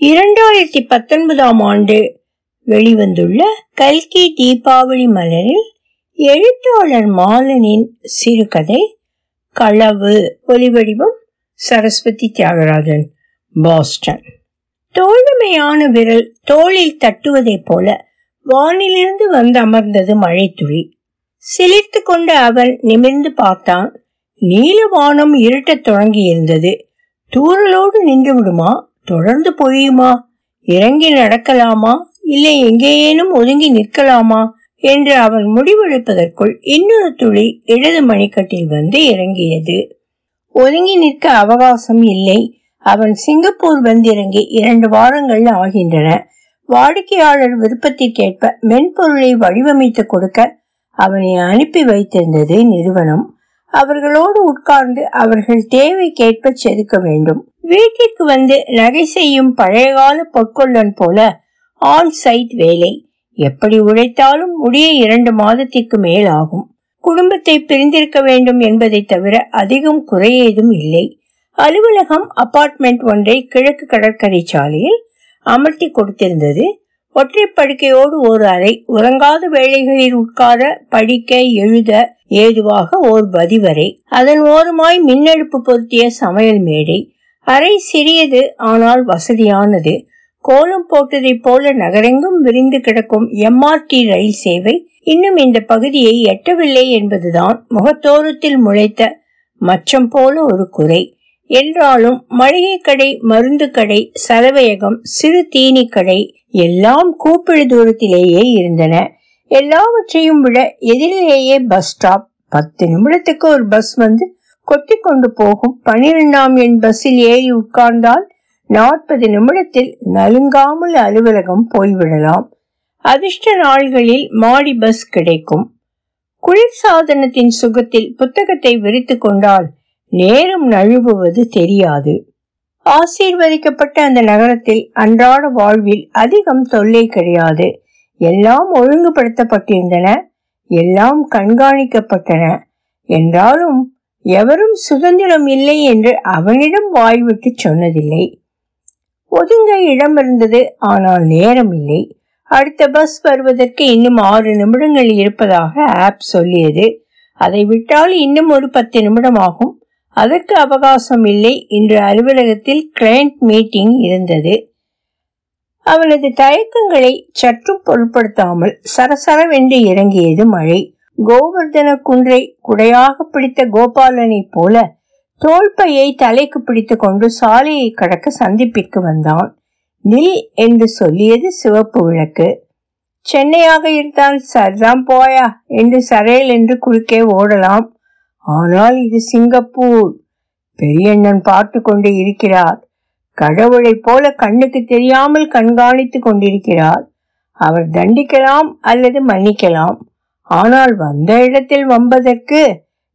இரண்டாயிரத்தி பத்தொன்பதாம் ஆண்டு வெளிவந்துள்ள கல்கி தீபாவளி மலரில் எழுத்தாளர் மாலனின் சிறுகதை களவு ஒலிவடிவம் சரஸ்வதி தியாகராஜன் பாஸ்டன். தோழமையான விரல் தோளில் தட்டுவதைப் போல வானிலிருந்து வந்து அமர்ந்தது மழைத்துளி. சிலிர்த்து கொண்ட அவன் நிமிர்ந்து பார்த்தான். நீல வானம் இருட்டத் தொடங்கியிருந்தது. தூரலோடு நின்று விடுமா? தொடர்ந்து பொழியுமா? இறங்கி நடக்கலாமா? இல்லை எங்கேயேனும் ஒதுங்கி நிற்கலாமா? என்று அவன் முடிவெடுப்பதற்குள் இன்னொரு துளி இடது மணிக்கட்டில் வந்து இறங்கியது. ஒதுங்கி நிற்க அவகாசம் இல்லை. அவன் சிங்கப்பூர் வந்திறங்கி இரண்டு வாரங்கள் ஆகின்றன. வாடிக்கையாளர் விருப்பத்திற்கேற்ப மென்பொருளை வடிவமைத்து கொடுக்க அவனை அனுப்பி வைத்திருந்தது நிறுவனம். அவர்களோடு உட்கார்ந்து அவர்கள் தேவைக்கேற்ப செதுக்க வேண்டும். வீட்டிற்கு வந்து நகை செய்யும் பழையகால பொற்கொள்ளன் போல ஆன் சைட் வேலை. எப்படி உழைத்தாலும் முடிய இரண்டு மாதத்திற்கு மேல் ஆகும். குடும்பத்தை பிரிந்திருக்க வேண்டும் என்பதை தவிர அதிகம் குறையேதும் இல்லை. அலுவலகம் அபார்ட்மெண்ட் ஒன்றை கிழக்கு கடற்கரை சாலையில் அமர்த்தி கொடுத்திருந்தது. ஒற்றை படுக்கையோடு ஒரு அறை உறங்காத வேளைகளில் உட்கார படிக்க எழுத ஏதுவாக ஓர் பதிவறை. அதன் ஓரமாய் மின்னெடுப்பு பொருத்திய சமையல் மேடை. அறை சிறியது ஆனால் வசதியானது. கோலம் போட்டதைப் போல நகரெங்கும் விரிந்து கிடக்கும் எம்ஆர்டி ரயில் சேவை இன்னும் இந்த பகுதியை எட்டவில்லை என்பதுதான் முகத்தோரத்தில் முளைத்த மச்சம் போல ஒரு குறை. என்றாலும் மளிகை கடை மருந்து கடை சலவையகம் சிறு தீனி கடை எல்லாம் கூப்பிடு தூரத்திலேயே இருந்தன. எல்லாவற்றையும் விட எதிரிலேயே பஸ் ஸ்டாப். பத்து நிமிடத்துக்கு ஒரு பஸ் வந்து கொத்தி கொண்டு போகும். பனிரெண்டாம் எண் பஸ்ஸில் ஏறி உட்கார்ந்தால் நாற்பது நிமிடத்தில் நலுங்காமல் அலுவலகம் போய்விடலாம். அதிர்ஷ்ட நாள்களில் மாடி பஸ் கிடைக்கும். குளிர்சாதனத்தின் சுகத்தில் புத்தகத்தை விரித்து கொண்டால் நேரம் நழுவுவது தெரியாது. ஆசீர்வதிக்கப்பட்ட அந்த நகரத்தில் அன்றாட வாழ்வில் அதிகம் தொல்லை கிடையாது. எல்லாம் ஒழுங்குபடுத்தப்பட்டிருந்தன. எல்லாம் கண்காணிக்கப்பட்டன. என்றாலும் எவரும் சுதந்திரம் இல்லை என்று அவனிடம் வாய்விட்டு சொன்னதில்லை. ஒதுங்க இடம் இருந்தது ஆனால் நேரம் இல்லை. அடுத்த பஸ் வருவதற்கு இன்னும் ஆறு நிமிடங்கள் இருப்பதாக ஆப் சொல்லியது. அதை விட்டால் இன்னும் ஒரு பத்து நிமிடம் ஆகும் அதற்கு அவகாசம் இல்லை. இன்று அலுவலகத்தில் கிளையண்ட் மீட்டிங் இருந்தது. அவனது தயக்கங்களை சற்றும் பொருட்படுத்தாமல் சரசரவென்று இறங்கியது மழை. கோவர்தன குன்றை குடையாக பிடித்த கோபாலனை போல தோல்பையை தலைக்கு பிடித்து கொண்டு சாலையை கடக்க சந்திப்பிற்கு வந்தான். நில் என்று சொல்லியது சிவப்பு விளக்கு. சென்னையாக இருந்தால் சர்தான் போயா என்று சரையல் என்று குறுக்கே ஓடலாம். ஆனால் இது சிங்கப்பூர். பெரியண்ணன் பார்த்து கொண்டு இருக்கிறார். கடவுளை போல கண்ணுக்கு தெரியாமல் கண்காணித்து கொண்டிருக்கிறார். அவர் தண்டிக்கலாம் அல்லது மன்னிக்கலாம். ஆனால் வந்த இடத்தில் வம்பதற்கு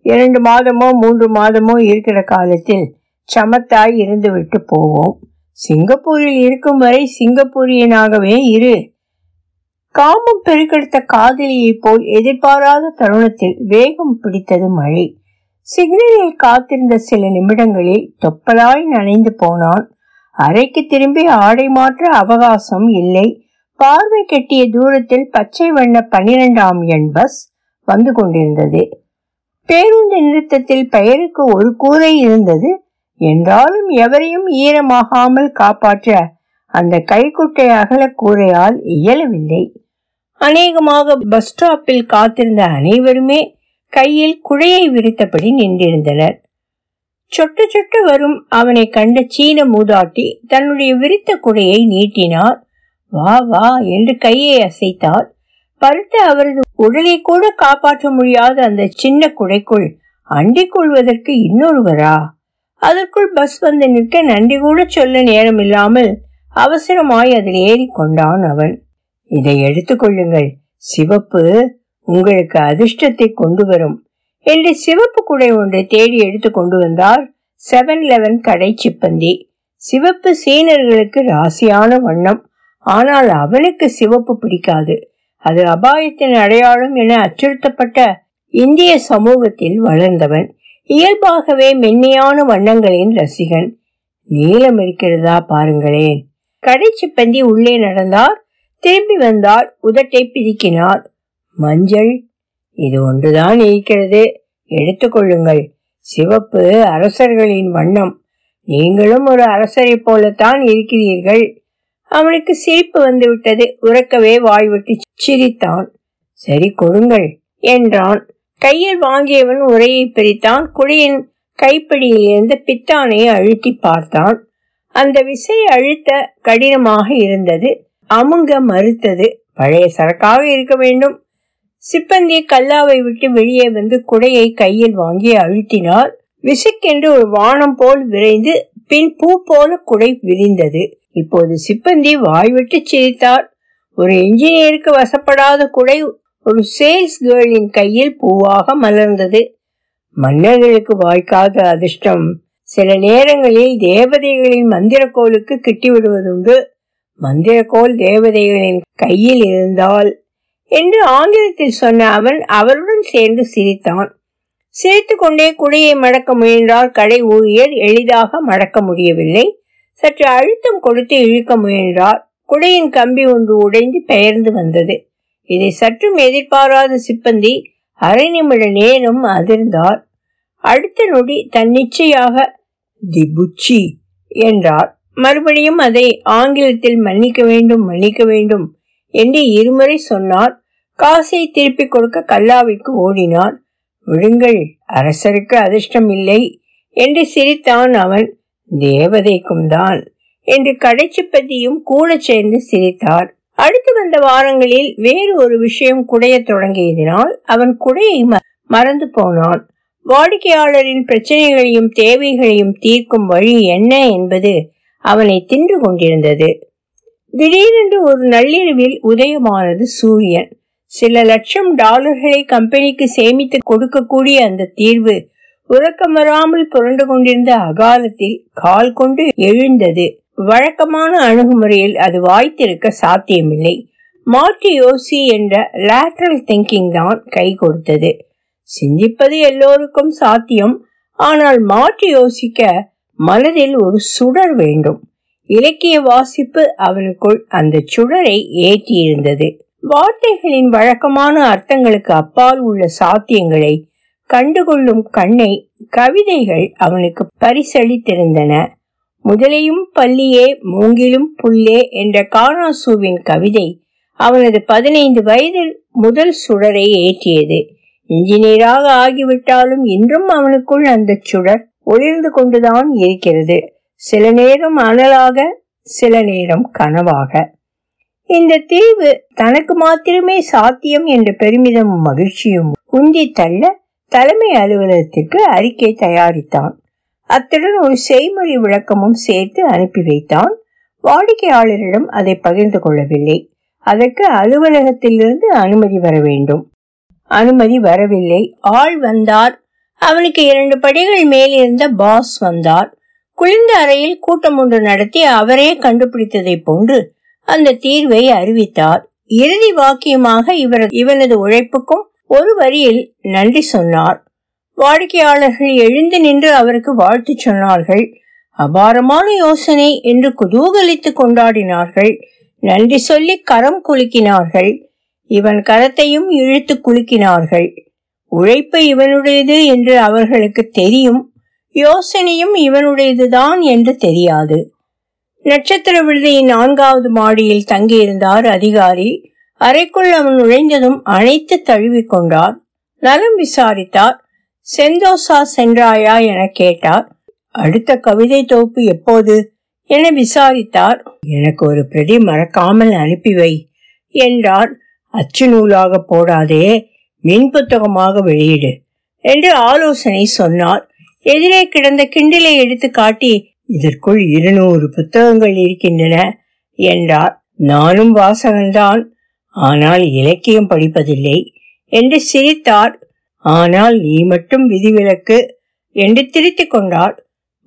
இரண்டு மாதமோ மூன்று மாதமோ இருக்கிற காலத்தில் சமத்தாய் இருந்துவிட்டு போவோம். சிங்கப்பூரில் இருக்கும் வரை சிங்கப்பூரியனாகவே இரு. காமம் பெருக்கெடுத்த காதலியை போல் எதிர்பாராத தருணத்தில் வேகம் பிடித்தது மழை. சிக்னலில் காத்திருந்த சில நிமிடங்களில் தொப்பலாய் நனைந்து போனான். அறைக்கு திரும்பி ஆடை மாற்ற அவகாசம் இல்லை. பார்வை கெட்டிய தூரத்தில் பச்சை வண்ண பன்னிரெண்டாம் எண் பஸ் வந்து கொண்டிருந்தது. பேருந்து நிறுத்தத்தில் பெயருக்கு ஒரு கூரை இருந்தது. என்றாலும் எவரையும் ஈரமாகாமல் காப்பாற்ற அந்த கைக்குட்டை அகல கூரையால் இயலவில்லை. அநேகமாக பஸ் ஸ்டாப்பில் காத்திருந்த அனைவருமே கையில் குழையை விரித்தபடி நின்றிருந்தனர். சொட்டு சொட்டு வரும் அவனை கண்ட சீன மூதாட்டி தன்னுடைய விரித்த குடையை நீட்டினார். வா வா என்று கையை அசைத்தால் பருத்த அவரது உடலை கூட காப்பாற்ற முடியாத அந்த சின்ன குடைக்குள் அண்டிக் கொள்வதற்கு இன்னொருவரா? அதற்குள் பஸ் வந்து நிற்க நன்றி கூட சொல்ல நேரம் இல்லாமல் அவசரமாய் அதில் ஏறி கொண்டான் அவன். இதை எடுத்துக்கொள்ளுங்கள் சிவப்பு உங்களுக்கு அதிர்ஷ்டத்தை கொண்டு வரும் என்று சிவப்பு குடை ஒன்றை தேடி எடுத்து கொண்டு வந்தார் செவன் லெவன் கடை சிப்பந்தி. சிவப்பு சீனர்களுக்கு ராசியான வண்ணம். ஆனால் அவனுக்கு சிவப்பு பிடிக்காது. அது அபாயத்தின் அடையாளம் என அச்சுறுத்தப்பட்ட இந்திய சமூகத்தில் வளர்ந்தவன் இயல்பாகவே மென்மையான வண்ணங்களின் ரசிகன். நீளம் இருக்கிறதா பாருங்களேன். கடைசிப்பள்ளி உள்ளே நடந்தார். திரும்பி வந்தால் உதட்டை பிதுக்கினார். மஞ்சள். இது ஒன்றுதான் இருக்கிறது. எடுத்துக்கொள்ளுங்கள் சிவப்பு அரசர்களின் வண்ணம். நீங்களும் ஒரு அரசரை போலத்தான் இருக்கிறீர்கள். அவனுக்கு சிரிப்பு வந்துவிட்டது. உறக்கவே வாய்விட்டு சிரித்தான். சரி கொடுங்கள் என்றான். கையில் வாங்கியவன் உரையை பிரித்தான். குழியின் கைப்பிடியிலிருந்து பித்தானை அழுத்தி பார்த்தான். அந்த விசை அழுத்த கடினமாக இருந்தது. அமுங்க மறுத்தது. பழைய சரக்காக இருக்க வேண்டும். சிப்பந்தி கல்லாவை விட்டு வெளியே வந்து குடையை கையில் வாங்கி அழுத்தினார் விசுக்கென்று ஒரு வானம் போல் விரைந்து பின் பூ போல குடை விரிந்தது. இப்போது சிப்பந்தி வாய்விட்டு சிரித்தார் ஒரு இன்ஜினியருக்கு வசப்படாத குடை ஒரு சேல்ஸ் கேர்ளின் கையில் பூவாக மலர்ந்தது. மன்னர்களுக்கு வாய்க்காத அதிர்ஷ்டம். சில நேரங்களில் தேவதைகளின் மந்திரக்கோலுக்கு கிட்டிவிடுவதுண்டு. மந்திரக்கோல் தேவதைகளின் கையில் இருந்தால் என்று ஆங்கிலத்தில் சொன்ன அவன் அவருடன் சேர்ந்து சிரித்தான். சிரித்து கொண்டே குடையை மடக்க முயன்றார் கடை ஊழியர் எளிதாக மடக்க முடியவில்லை. சற்று அழுத்தம் கொடுத்து இழுக்க முயன்றார். குடையின் கம்பி ஒன்று உடைந்து பெயர்ந்து வந்தது. இதை சற்றும் எதிர்பாராத சிப்பந்தி அரை நிமிட நேரம் அதிர்ந்தார். அடுத்த நொடி தன்னிச்சையாக தி புச்சி என்றார். மறுபடியும் அதை ஆங்கிலத்தில் மன்னிக்க வேண்டும் மன்னிக்க வேண்டும் என்று இருமுறை சொன்னார். காசை திருப்பிக் கொடுக்க கல்லாவிற்கு ஓடினார் விடுங்கள் அரசருக்கு அதிர்ஷ்டம் இல்லை என்று சிரித்தான் அவன். தேவதைக்கும் தான் என்று கடைச்சிப்பதியும் கூட சேர்ந்து சிரித்தார். அடுத்து வந்த வாரங்களில் வேறு ஒரு விஷயம் குடைய தொடங்கியதினால் அவன் குடையை மறந்து போனான். வாடிக்கையாளரின் பிரச்சனைகளையும் தேவைகளையும் தீர்க்கும் வழி என்ன என்பது அவனை தின்று கொண்டிருந்தது. திடீரென்று ஒரு நள்ளிரவில் உதயமானது சூரியன். சில லட்சம் டாலர்களை கம்பெனிக்கு சேமித்து கொடுக்கக்கூடிய அந்த தீர்வு உறக்கம் வராமல் புரண்டு கொண்டிருந்த அகாலத்தில் கால் கொண்டு எழுந்தது. வழக்கமான அணுகுமுறையில் அது வாய்த்திருக்க சாத்தியமில்லை. மாற்றி யோசி என்ற லேட்ரல் திங்கிங் தான் கை கொடுத்தது. சிந்திப்பது எல்லோருக்கும் சாத்தியம். ஆனால் மாற்றி யோசிக்க மனதில் ஒரு சுடர் வேண்டும். இலக்கிய வாசிப்பு அவனுக்குள் அந்த சுடரை ஏற்றியிருந்தது. வார்த்தைகளின் வழக்கமான அர்த்தங்களுக்கு அப்பால் உள்ள சாத்தியங்களை கண்டுகொள்ளும் கண்ணை கவிதைகள் அவனுக்கு பரிசளித்திருந்தன. முதலையும் பள்ளியே மூங்கிலும் புல்லே என்ற காணாசூவின் கவிதை அவனது பதினைந்து வயதில் முதல் சுடரை ஏற்றியது. இன்ஜினியராக ஆகிவிட்டாலும் இன்றும் அவனுக்குள் அந்த சுடர் ஒளிர்ந்து கொண்டுதான் இருக்கிறது. சில நேரம் அனலாக சில நேரம் கனவாக. இந்த தீர்வு தனக்கு மாத்திரமே சாத்தியம் என்ற பெருமிதமும் மகிழ்ச்சியும் உந்தி தள்ள தலைமை அலுவலகத்திற்கு அறிக்கை தயாரித்தான். அத்துடன் ஒரு செய்முறை விளக்கமும் சேர்த்து அனுப்பி வைத்தான். வாடிக்கையாளரிடம் அதை பகிர்ந்து கொள்ளவில்லை. அதற்கு அலுவலகத்திலிருந்து அனுமதி வர வேண்டும். அனுமதி வரவில்லை. ஆள் வந்தார். அவனுக்கு இரண்டு படிகள் மேலிருந்த பாஸ் வந்தார். குளிர்ந்த அறையில் கூட்டம் ஒன்று நடத்தி அவரே கண்டுபிடித்ததை போன்று அந்த தீர்வை அறிவித்தார். இறுதி வாக்கியமாக இவர் இவனது உழைப்புக்கும் ஒரு வரியில் நன்றி சொன்னார். வாடிக்கையாளர்கள் எழுந்து நின்று அவருக்கு வாழ்த்து சொன்னார்கள். அபாரமான யோசனை என்று குதூகலித்து கொண்டாடினார்கள். நன்றி சொல்லி கரம் குலுக்கினார்கள். இவன் கரத்தையும் இழுத்து குலுக்கினார்கள். உழைப்பு இவனுடையது என்று அவர்களுக்கு தெரியும். யோசனையும் இவனுடையதுதான் என்று தெரியாது. நட்சத்திர விடுதியின் நான்காவது மாடியில் தங்கியிருந்தார் அதிகாரி. அறைக்குள் அவன் நுழைந்ததும் அனைத்து தழுவி கொண்டார் நலம் விசாரித்தார். செந்தோசா சென்றாயா? என கேட்டார். அடுத்த கவிதை தொகுப்பு எப்போது? என விசாரித்தார். எனக்கு ஒரு பிரதி மறக்காமல் அனுப்பி வை என்றார் அச்சு நூலாக போடாதே மின் புத்தகமாக வெளியிடு என்று ஆலோசனை சொன்னார். எதிரே கிடந்த கிண்டிலை எடுத்து காட்டி இதற்குள் இருநூறு புத்தகங்கள் இருக்கின்றன என்றார். நானும் வாசகன்தான். ஆனால் இலக்கியம் படிப்பதில்லை என்று சிரித்தார். ஆனால் நீ மட்டும் விதிவிலக்கு என்று திருத்திக் கொண்டார்.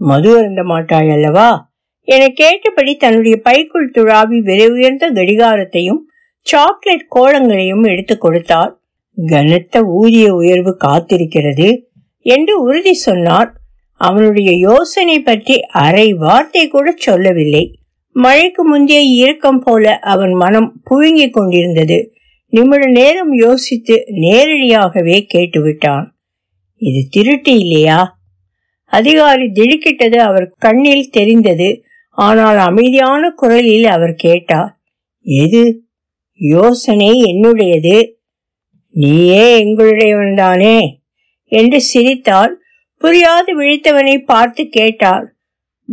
மது அருந்த மாட்டாய் அல்லவா? என கேட்டபடி தன்னுடைய பைக்குள் துழாவி விலை உயர்ந்த கடிகாரத்தையும் சாக்லேட் கோலங்களையும் எடுத்து கொடுத்தார். கனத்த ஊதிய உயர்வு காத்திருக்கிறது என்று உறுதி சொன்னார். அவனுடைய யோசனை பற்றி அரை வார்த்தை கூட சொல்லவில்லை. மழைக்கு முந்தைய இறுக்கம் போல அவன் மனம் புழுங்கிக் கொண்டிருந்தது. நிமிட நேரம் யோசித்து நேரடியாகவே கேட்டுவிட்டான். இது திருட்டு இல்லையா? அதிகாரி திடுக்கிட்டது அவர் கண்ணில் தெரிந்தது. ஆனால் அமைதியான குரலில் அவர் கேட்டார். எது? யோசனை என்னுடையது? நீயே எங்களுடையவன்தானே? என்று சிரித்தால் புரியாது விழித்தவனை பார்த்து கேட்டார்.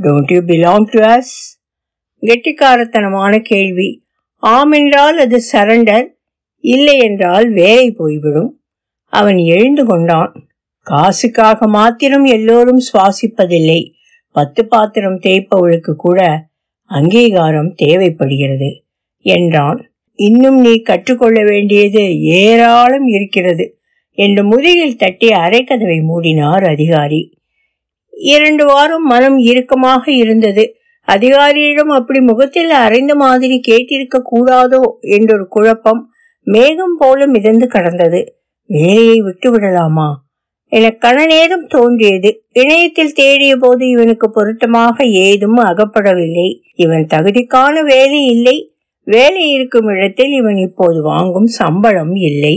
Don't you belong to us கெட்டிக்காரத்தனமான கேள்வி. ஆம் என்றால் அது சரண்டர் இல்லை என்றால் வேலை போய்விடும். அவன் எழுந்து கொண்டான். காசுக்காக மாத்திரம் எல்லோரும் சுவாசிப்பதில்லை. பத்து பாத்திரம் தேய்ப்பவளுக்கு கூட அங்கீகாரம் தேவைப்படுகிறது என்றான். இன்னும் நீ கற்றுக்கொள்ள வேண்டியது ஏராளம் இருக்கிறது என்று முதுகில் தட்டி அரைக்கதவை மூடினார் அதிகாரி. இரண்டு வாரம் மனம் இறுக்கமாக இருந்தது. அதிகாரியிடம் அப்படி முகத்தில் அரைந்த மாதிரி கேட்டிருக்க கூடாதோ என்றொரு குழப்பம் மேகம் போல மிதந்து கடந்தது. வேலையை விட்டு விடலாமா? என கணநேரம் தோன்றியது. இணையத்தில் தேடிய போது இவனுக்கு பொருத்தமாக ஏதும் அகப்படவில்லை. இவன் தகுதிக்கான வேலை இல்லை. வேலை இருக்கும் இடத்தில் இவன் இப்போது வாங்கும் சம்பளம் இல்லை.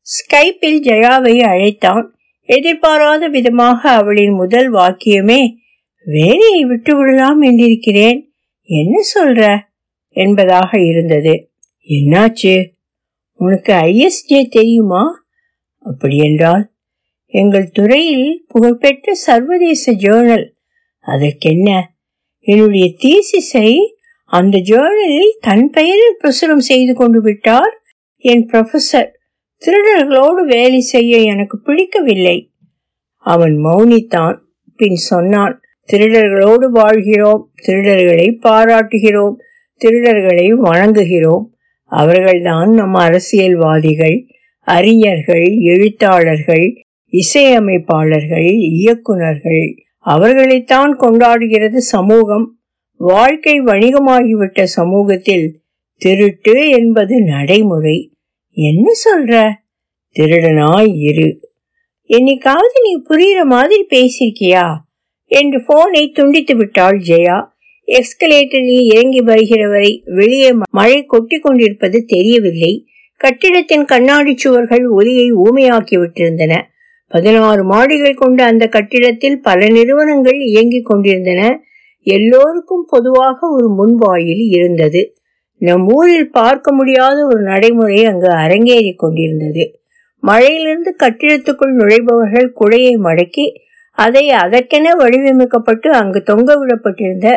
ஸ்கைப்பில் ஜெயாவை அழைத்தான். எதிர்பாராத விதமாக அவளின் முதல் வாக்கியமே வேலையை விட்டு விடலாம் என்றிருக்கிறேன். என்ன சொல்ற? என்பதாக இருந்தது. என்னாச்சு? உனக்கு ஐஎஸ்ஜே தெரியுமா? அப்படியென்றால் எங்கள் துறையில் புகழ்பெற்ற சர்வதேச ஜேர்னல் அதற்கென்ன? என்னுடைய தீசிஸை அந்த ஜேர்னலில் தன் பெயரில் பிரசுரம் செய்து கொண்டு விட்டார் என் ப்ரொஃபசர் திருடர்களோடு வேலை செய்ய எனக்கு பிடிக்கவில்லை. அவன் மௌனித்தான். பின் சொன்னான் திருடர்களோடு வாழ்கிறோம் திருடர்களை பாராட்டுகிறோம் திருடர்களை வணங்குகிறோம். அவர்கள்தான் நம் அரசியல்வாதிகள் அறிஞர்கள் எழுத்தாளர்கள் இசையமைப்பாளர்கள் இயக்குனர்கள் அவர்களைத்தான் கொண்டாடுகிறது சமூகம். வாழ்க்கை வணிகமாகிவிட்ட சமூகத்தில் திருட்டு என்பது நடைமுறை. என்ன சொல்ற? திருடனாய் இரு. என்னைக்காவது நீ புரியுற மாதிரி பேசியிருக்கியா? என்று போனை துண்டித்து விட்டாள் ஜெயா. எக்ஸ்கலேட்டரில் இறங்கி வருகிறவரை வெளியே மழை கொட்டி கொண்டிருப்பது தெரியவில்லை. கட்டிடத்தின் கண்ணாடி சுவர்கள் ஒலியை ஊமையாக்கி விட்டிருந்தன. பதினாறு மாடிகள் கொண்ட அந்த கட்டிடத்தில் பல நிறுவனங்கள் இயங்கிக் கொண்டிருந்தன. எல்லோருக்கும் பொதுவாக ஒரு முன்வாயில் இருந்தது. நம் ஊரில் பார்க்க முடியாத ஒரு நடைமுறை அங்கு அரங்கேறி கொண்டிருந்தது. மழையிலிருந்து கட்டிடத்துக்குள் நுழைபவர்கள் குடையை மடக்கி அதை அதற்கென வடிவமைக்கப்பட்டு அங்கு தொங்க விடப்பட்டிருந்த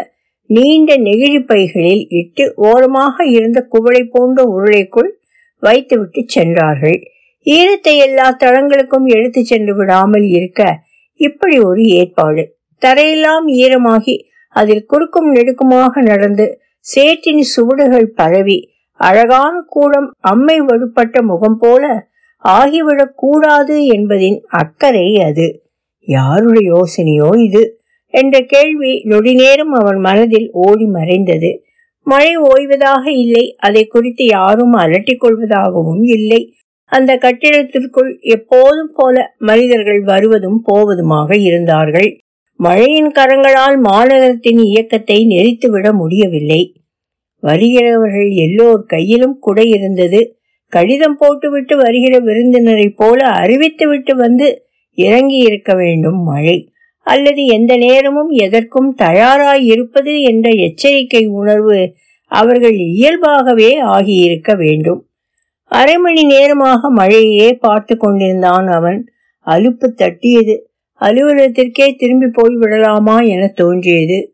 நீண்ட நெகிழி பைகளில் இட்டு ஓரமாக இருந்த குவளை போன்ற உருளைக்குள் வைத்துவிட்டு சென்றார்கள். ஈரத்தை எல்லா தளங்களுக்கும் எடுத்து சென்று விடாமல் இருக்க இப்படி ஒரு ஏற்பாடு. தரையெல்லாம் ஈரமாகி அதில் குறுக்கும் நெடுக்குமாக நடந்து சேற்றின் சுவடுகள் பரவி அழகான கூடம் அம்மை வடுப்பட்ட முகம் போல ஆகிவிடக் கூடாது என்பதின் அக்கறை அது. யாருடைய யோசனையோ இது? என்ற கேள்வி நொடிநேரம் அவன் மனதில் ஓடி மறைந்தது. மழை ஓய்வதாக இல்லை. அதை குறித்து யாரும் அலட்டிக் கொள்வதாகவும் இல்லை. அந்த கட்டிடத்திற்குள் எப்போதும் போல மனிதர்கள் வருவதும் போவதுமாக இருந்தார்கள். மழையின் கரங்களால் மாநகரத்தின் இயக்கத்தை நெறித்துவிட முடியவில்லை. வருகிறவர்கள் எல்லோர் கையிலும் குடை இருந்தது. கடிதம் போட்டுவிட்டு வருகிற விருந்தினரை போல அறிவித்துவிட்டு வந்து இறங்கி இருக்க வேண்டும் மழை. அல்லது எந்த நேரமும் எதற்கும் தயாராய் இருப்பது என்ற எச்சரிக்கை உணர்வு அவர்கள் இயல்பாகவே ஆகியிருக்க வேண்டும். அரை மணி நேரமாக மழையே பார்த்து கொண்டிருந்தான் அவன். அலுப்பு தட்டியது. அலுவலகத்திற்கே திரும்பி போய் விடலாமா என தோன்றியது.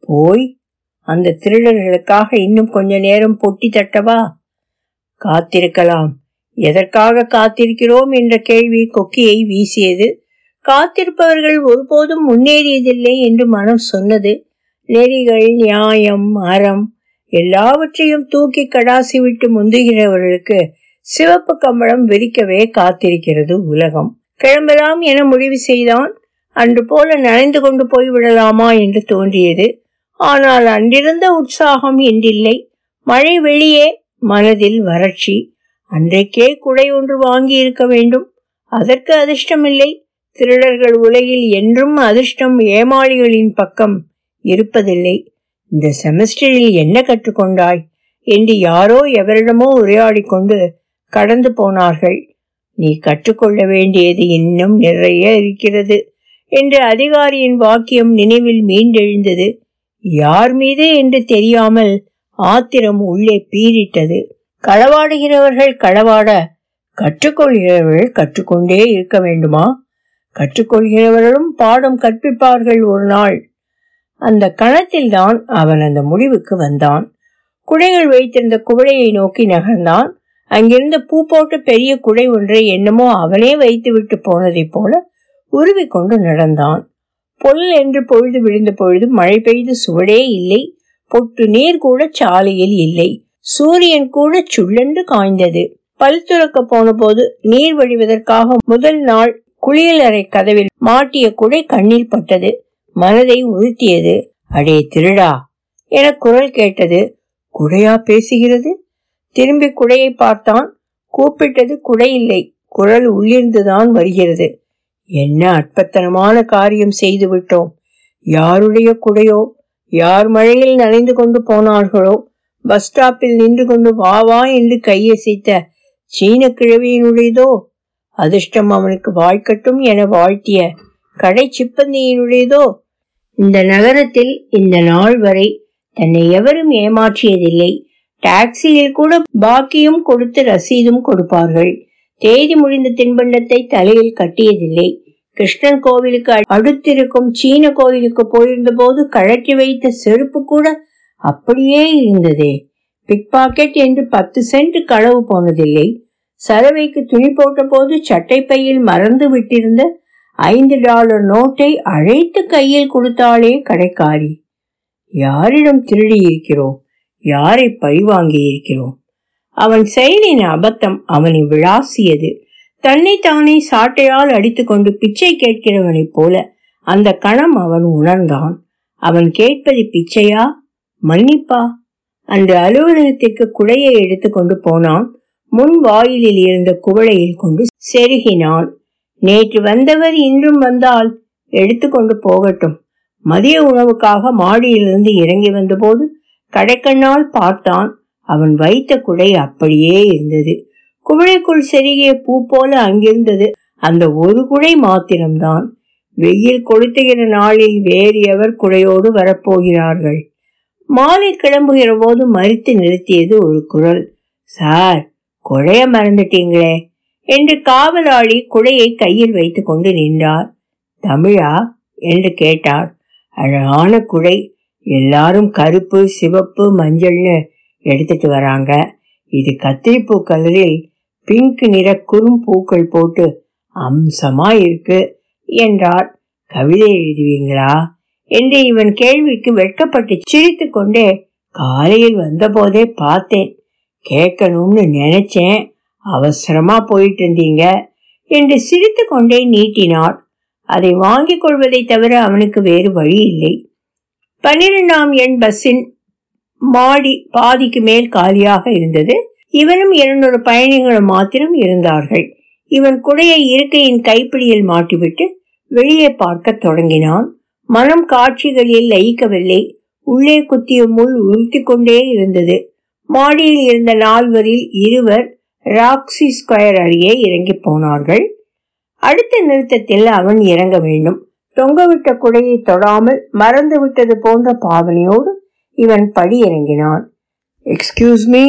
போய்? அந்த திருடர்களுக்காக இன்னும் கொஞ்ச நேரம் பொட்டி தட்டவா? காத்திருக்கலாம். எதற்காக காத்திருக்கிறோம் என்ற கேள்வி கொக்கியை வீசியது. காத்திருப்பவர்கள் ஒருபோதும் முன்னேறியதில்லை என்று மனம் சொன்னது. நெறிகள் நியாயம் அறம் எல்லாவற்றையும் தூக்கி கடாசி விட்டு முந்துகிறவர்களுக்கு சிவப்பு கம்பளம் விரிக்கவே காத்திருக்கிறது உலகம். கிளம்பலாம் என முடிவு செய்தான். அன்று போல நனைந்து கொண்டு போய் விடலாமா என்று தோன்றியது. ஆனால் அன்றிருந்த உற்சாகம் என்றில்லை மழை வெளியே மனதில் வறட்சி. அன்றைக்கே குடை ஒன்று வாங்கி இருக்க வேண்டும். அதற்கு அதிர்ஷ்டமில்லை. திருடர்கள் உலகில் என்றும் அதிர்ஷ்டம் ஏமாளிகளின் பக்கம் இருப்பதில்லை. இந்த செமஸ்டரில் என்ன கற்றுக்கொண்டாய்? என்று யாரோ எவரிடமோ உரையாடி கொண்டு கடந்து போனார்கள். நீ கற்றுக்கொள்ள வேண்டியது இன்னும் நிறைய இருக்கிறது என்று அதிகாரியின் வாக்கியம் நினைவில் மீண்டெழுந்தது. யார் மீது என்று தெரியாமல் ஆத்திரம் உள்ளே பீரிட்டது களவாடுகிறவர்கள் களவாட கற்றுக்கொள்கிறவர்கள் கற்றுக்கொண்டே இருக்க வேண்டுமா? கற்றுக்கொள்கிறவர்களும் பாடம் கற்பிப்பார்கள் ஒரு நாள். அந்த கணத்தில்தான் அவன் அந்த முடிவுக்கு வந்தான். குடைகள் வைத்திருந்த குவளையை நோக்கி நகர்ந்தான். அங்கிருந்த பூ போட்ட பெரிய குடை ஒன்றை என்னமோ அவனே வைத்து விட்டு போனதைப் போல உருவி கொண்டு நடந்தான். பொல் என்று பொழுது விழுந்த பொழுது மழை பெய்து சுவடே இல்லை. பொட்டு நீர் கூட சாலையில் இல்லை. சூரியன் கூட சுள்ளென்று காய்ந்தது. பல் துறக்க போன போது நீர் வழிவதற்காக முதல் நாள் குளியலறை கதவில் மாட்டிய குடை கண்ணில் பட்டது. மனதை உறுத்தியது. அடே திருடா என குரல் கேட்டது. குடையா பேசுகிறது? திரும்பி குடையை பார்த்தான். கூப்பிட்டது குடை இல்லை. குரல் உள்ளிருந்துதான் வருகிறது. என்ன அற்பத்தனமான காரியம் செய்து விட்டோம் யாருடைய குடையோ யார் மழையில் நனைந்து கொண்டு போனார்களோ பஸ் ஸ்டாப்பில் நின்று கொண்டு வா வா என்று கையசைத்த சீன கிழவியினுடையதோ அதிர்ஷ்டம் அவனுக்கு வாழ்க்கட்டும் என வாழ்த்திய கடை சிப்பந்தியினுடையதோ இந்த நகரத்தில் இந்த நாள் வரை தன்னை எவரும் ஏமாற்றியதில்லை. டாக்ஸியில் கூட பாக்கியும் கொடுத்து ரசீதும் கொடுப்பார்கள். தேதி முடிந்த தின்பண்டத்தை தலையில் கட்டியதில்லை. கிருஷ்ணன் கோவிலுக்கு அடுத்திருக்கும் சீன கோவிலுக்கு போயிருந்த போது கழற்றி வைத்த செருப்பு கூட அப்படியே இருந்ததே. பிக் பாக்கெட் என்று பத்து சென்ட் களவு போனதில்லை. சலவைக்கு துணி போட்ட போது சட்டை பையில் மறந்து விட்டிருந்த ஐந்து டாலர் நோட்டை அழைத்து கையில் கொடுத்தாளே கடைக்காரி. யாரிடம் திருடி இருக்கிறோம்? யாரை பழிவாங்கி இருக்கிறோம்? அவன் செயலின் அபத்தம் அவனை விளாசியது தன்னை தானே சாட்டையால் அடித்துக்கொண்டு பிச்சை கேட்கிறவனைப் போல அந்த கணம் அவன் உணர்ந்தான். அவன் கேட்பது பிச்சையா? மன்னிப்பா. அந்த அலுவலகத்திற்கு குடையை எடுத்துக்கொண்டு போனான். முன் வாயிலில் இருந்த குவளையில் கொண்டு செருகினான். நேற்று வந்தவர் இன்றும் வந்தால் எடுத்துக்கொண்டு போகட்டும். மதிய உணவுக்காக மாடியிலிருந்து இறங்கி வந்தபோது கடைக்கண்ணால் பார்த்தான். அவன் வைத்த குடை அப்படியே இருந்தது. குவளைக்குள் செருகிய பூ போல அங்கிருந்தது. அந்த ஒரு குடை மாத்திரம்தான். வெயில் கொளுத்துகிற நாளில் வேறு எவர் குடையோடு வரப்போகிறார்கள்? மாலை கிளம்புகிற போது மறித்து நிறுத்தியது ஒரு குரல். சார் குழைய மறந்துட்டீங்களே? என்று காவலாளி குடையை கையில் வைத்து கொண்டு நின்றார். தமிழா? என்று கேட்டார். அழகான குடை எல்லாரும் கருப்பு சிவப்பு மஞ்சள்னு எடுத்துட்டு வராங்க. இது கத்திரிப்பூ கலரில் பிங்க் நிற குறும் பூக்கள் போட்டு அம்சமா இருக்கு என்றார். கவிதை எழுதுவீங்களா? என்று இவன் கேள்விக்கு வெட்கப்பட்டு சிரித்து கொண்டே காலையில் வந்தபோதே பார்த்தேன். கேட்கணும்னு நினைச்சேன். அவசரமா போயிட்டு இருந்தீங்க என்று சிரித்து கொண்டே நீட்டினார் அதை வாங்கிக் கொள்வதை தவிர அவனுக்கு வேறு வழி இல்லை. பன்னிரெண்டாம் எண் பஸ்ஸின் மாடி பாதிக்கு மேல் காலியாக இருந்தது. இவனும் இருநூறு பயணிகளும் மாத்திரம் இருந்தார்கள். இவன் குடையை இருக்கையின் கைப்பிடியில் மாட்டிவிட்டு வெளியே பார்க்க தொடங்கினான். மனம் காட்சிகளில் லயிக்கவில்லை? உள்ளே குத்திய முள் உறுத்தி கொண்டே இருந்தது. மாடியில் இருந்த நால்வரில் இருவர் ராக்ஸி ஸ்கொயர் அருகே இறங்கி போனார்கள். அடுத்த நிறுத்தத்தில் அவன் இறங்க வேண்டும். தொங்கவிட்ட குடையை தொடாமல் மறந்து விட்டது போன்ற பாவனையோடு இவன் படி இறங்கினான் எக்ஸ்கியூஸ் மீ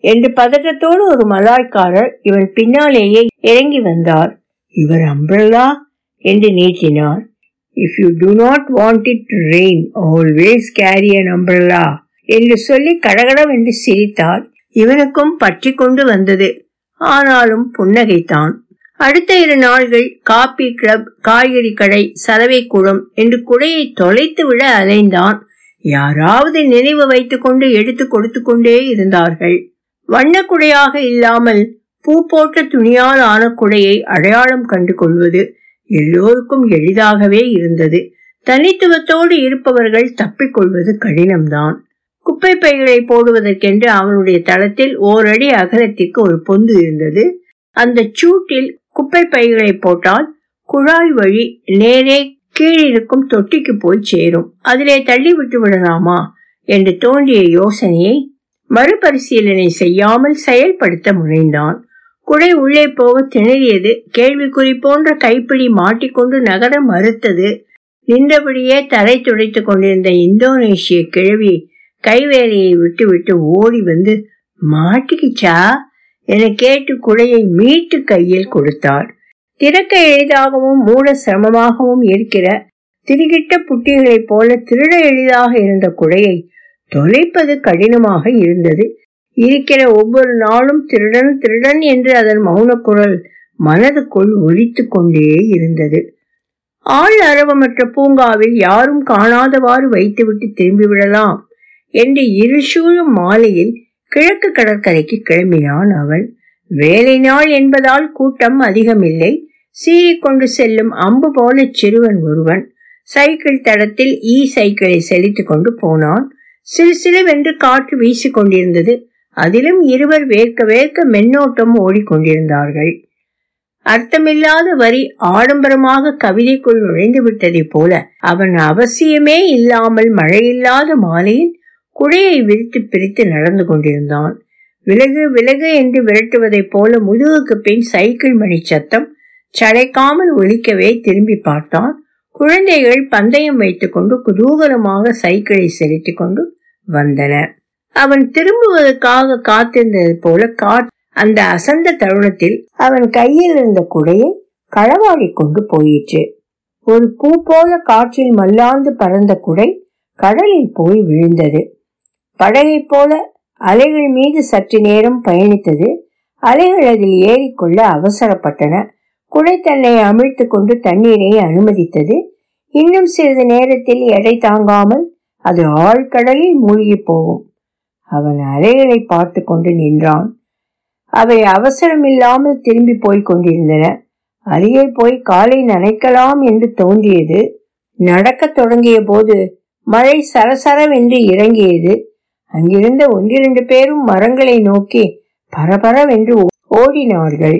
என்று பதட்டத்தோடு ஒரு மலாய்க்காரர் இவன் பின்னாலேயே இறங்கி வந்தார். இவர் அம்பிரல்லா என்று நீட்டினார் if you do not want it to rain always carry an umbrella என்று சொல்லி கடகடவென்று சிரித்தார் இவனுக்கும் பற்றி கொண்டு வந்தது. ஆனாலும் புன்னகைத்தான். அடுத்த இரு நாள்கள் காபி கிளப் காய்கறி கடை சலவை குளம் என்று குடையை தொலைத்து விட அலைந்தான். யாராவது நினைவு வைத்துக் கொண்டு எடுத்து கொடுத்து கொண்டே இருந்தார்கள். வண்ணக்குடையாக இல்லாமல் பூ போட்ட துணியால் ஆன குடையை அடையாளம் கண்டு கொள்வது எல்லோருக்கும் எளிதாகவே இருந்தது. தனித்துவத்தோடு இருப்பவர்கள் தப்பிக்கொள்வது கடினம்தான். குப்பை பைகளை போடுவதற்கென்று அவனுடைய தளத்தில் ஓரடி அகலத்திற்கு ஒரு பொந்து இருந்தது. அந்த சூட்டில் குப்பை பைகளை போட்டால் குழாய் வழி நேரே கீழிருக்கும் தொட்டிக்கு போய் சேரும். அதிலே தள்ளி விட்டு விடலாமா? என்று தோன்றிய யோசனையை மறுபரிசீலனை செய்யாமல் செயல்படுத்த முனைந்தான். குடை உள்ளே போக திணறியது. கேள்விக்குறி போன்ற கைப்பிடி மாட்டிக்கொண்டு நகர மறுத்தது. நின்றபடியே தரை துடைத்துக் கொண்டிருந்த இந்தோனேஷிய கிழவி கைவேலையை விட்டு விட்டு ஓடி வந்து மாட்டிக்கிச்சா? என கேட்டு குடையை மீட்டு கையில் கொடுத்தார் திறக்க எளிதாகவும் மூட சிரமமாகவும் இருக்கிற திருகிட்ட புட்டிகளைப் போல திருட எளிதாக இருந்த குடையை தொலைப்பது கடினமாக இருந்தது. இருக்கிற ஒவ்வொரு நாளும் திருடன் திருடன் என்று அதன் மௌன குரல் மனதுக்குள் ஒழித்து கொண்டே இருந்தது. ஆள் அரவமற்ற பூங்காவில் யாரும் காணாதவாறு வைத்துவிட்டு திரும்பிவிடலாம் என்று இருசூழும் மாலையில் கிழக்கு கடற்கரைக்கு கிளம்பினான் அவன். வேலை நாள் என்பதால் கூட்டம் அதிகமில்லை. சீறிக்கொண்டு செல்லும் அம்பு போல சிறுவன் ஒருவன் சைக்கிள் தடத்தில் இ சைக்கிளை செலுத்திக் கொண்டு போனான். சிறு சிறுவென்று காற்று வீசிக் கொண்டிருந்தது. அதிலும் இருவர் வேர்க்க வேர்க்க மென்னோட்டம் ஓடிக்கொண்டிருந்தார்கள். அர்த்தமில்லாத வரி ஆடம்பரமாக கவிதைக்குள் நுழைந்து விட்டதைப் போல அவன் அவசியமே இல்லாமல் மழையில்லாத மாலையில் குடையை விரித்து பிரித்து நடந்து கொண்டிருந்தான். விலகு விலகு என்று விரட்டுவதைப் போல முதுகுக்கு பின் சைக்கிள் மணி சத்தம் சளைக்காமல் ஒலிக்கவே திரும்பி பார்த்தான். குழந்தைகள் பந்தயம் வைத்துக்கொண்டு குதூகலமாக சைக்கிளை செலுத்திக் கொண்டு வந்தன. அவன் திரும்புவதற்காக காத்திருந்தது போல காட் அந்த அசந்த தருணத்தில் அவன் கையில் இருந்த குடையை களவாடி கொண்டு போயிற்று. ஒரு பூ போல காற்றில் மல்லாந்து பறந்த குடை கடலில் போய் விழுந்தது. படகை போல அலைகள் மீது சற்று நேரம் பயணித்தது. அலைகள் அதில் ஏறிக்கொள்ள அவசரப்பட்டன. குடை தன்னை அமிழ்த்து கொண்டு தண்ணீரை அனுமதித்தது. இன்னும் சிறிது நேரத்தில் எடை தாங்காமல் அது ஆழ்கடலில் மூழ்கி போகும். அவன் அலைகளை பார்த்து கொண்டு நின்றான். அவை அவசரமில்லாமல் திரும்பி போய் கொண்டிருந்தன. அருகே போய் காலை நனைக்கலாம் என்று தோன்றியது. நடக்கத் தொடங்கிய போது மழை சரசரவென்று இறங்கியது. அங்கிருந்த ஒன்றிரண்டு பேரும் மரங்களை நோக்கி பரபரவென்று ஓடினார்கள்.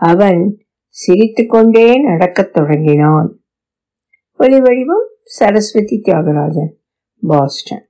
அவன் சிரித்துக்கொண்டே நடக்கத் தொடங்கினான். ஒலி வடிவம் சரஸ்வதி தியாகராஜன் பாஸ்டன்.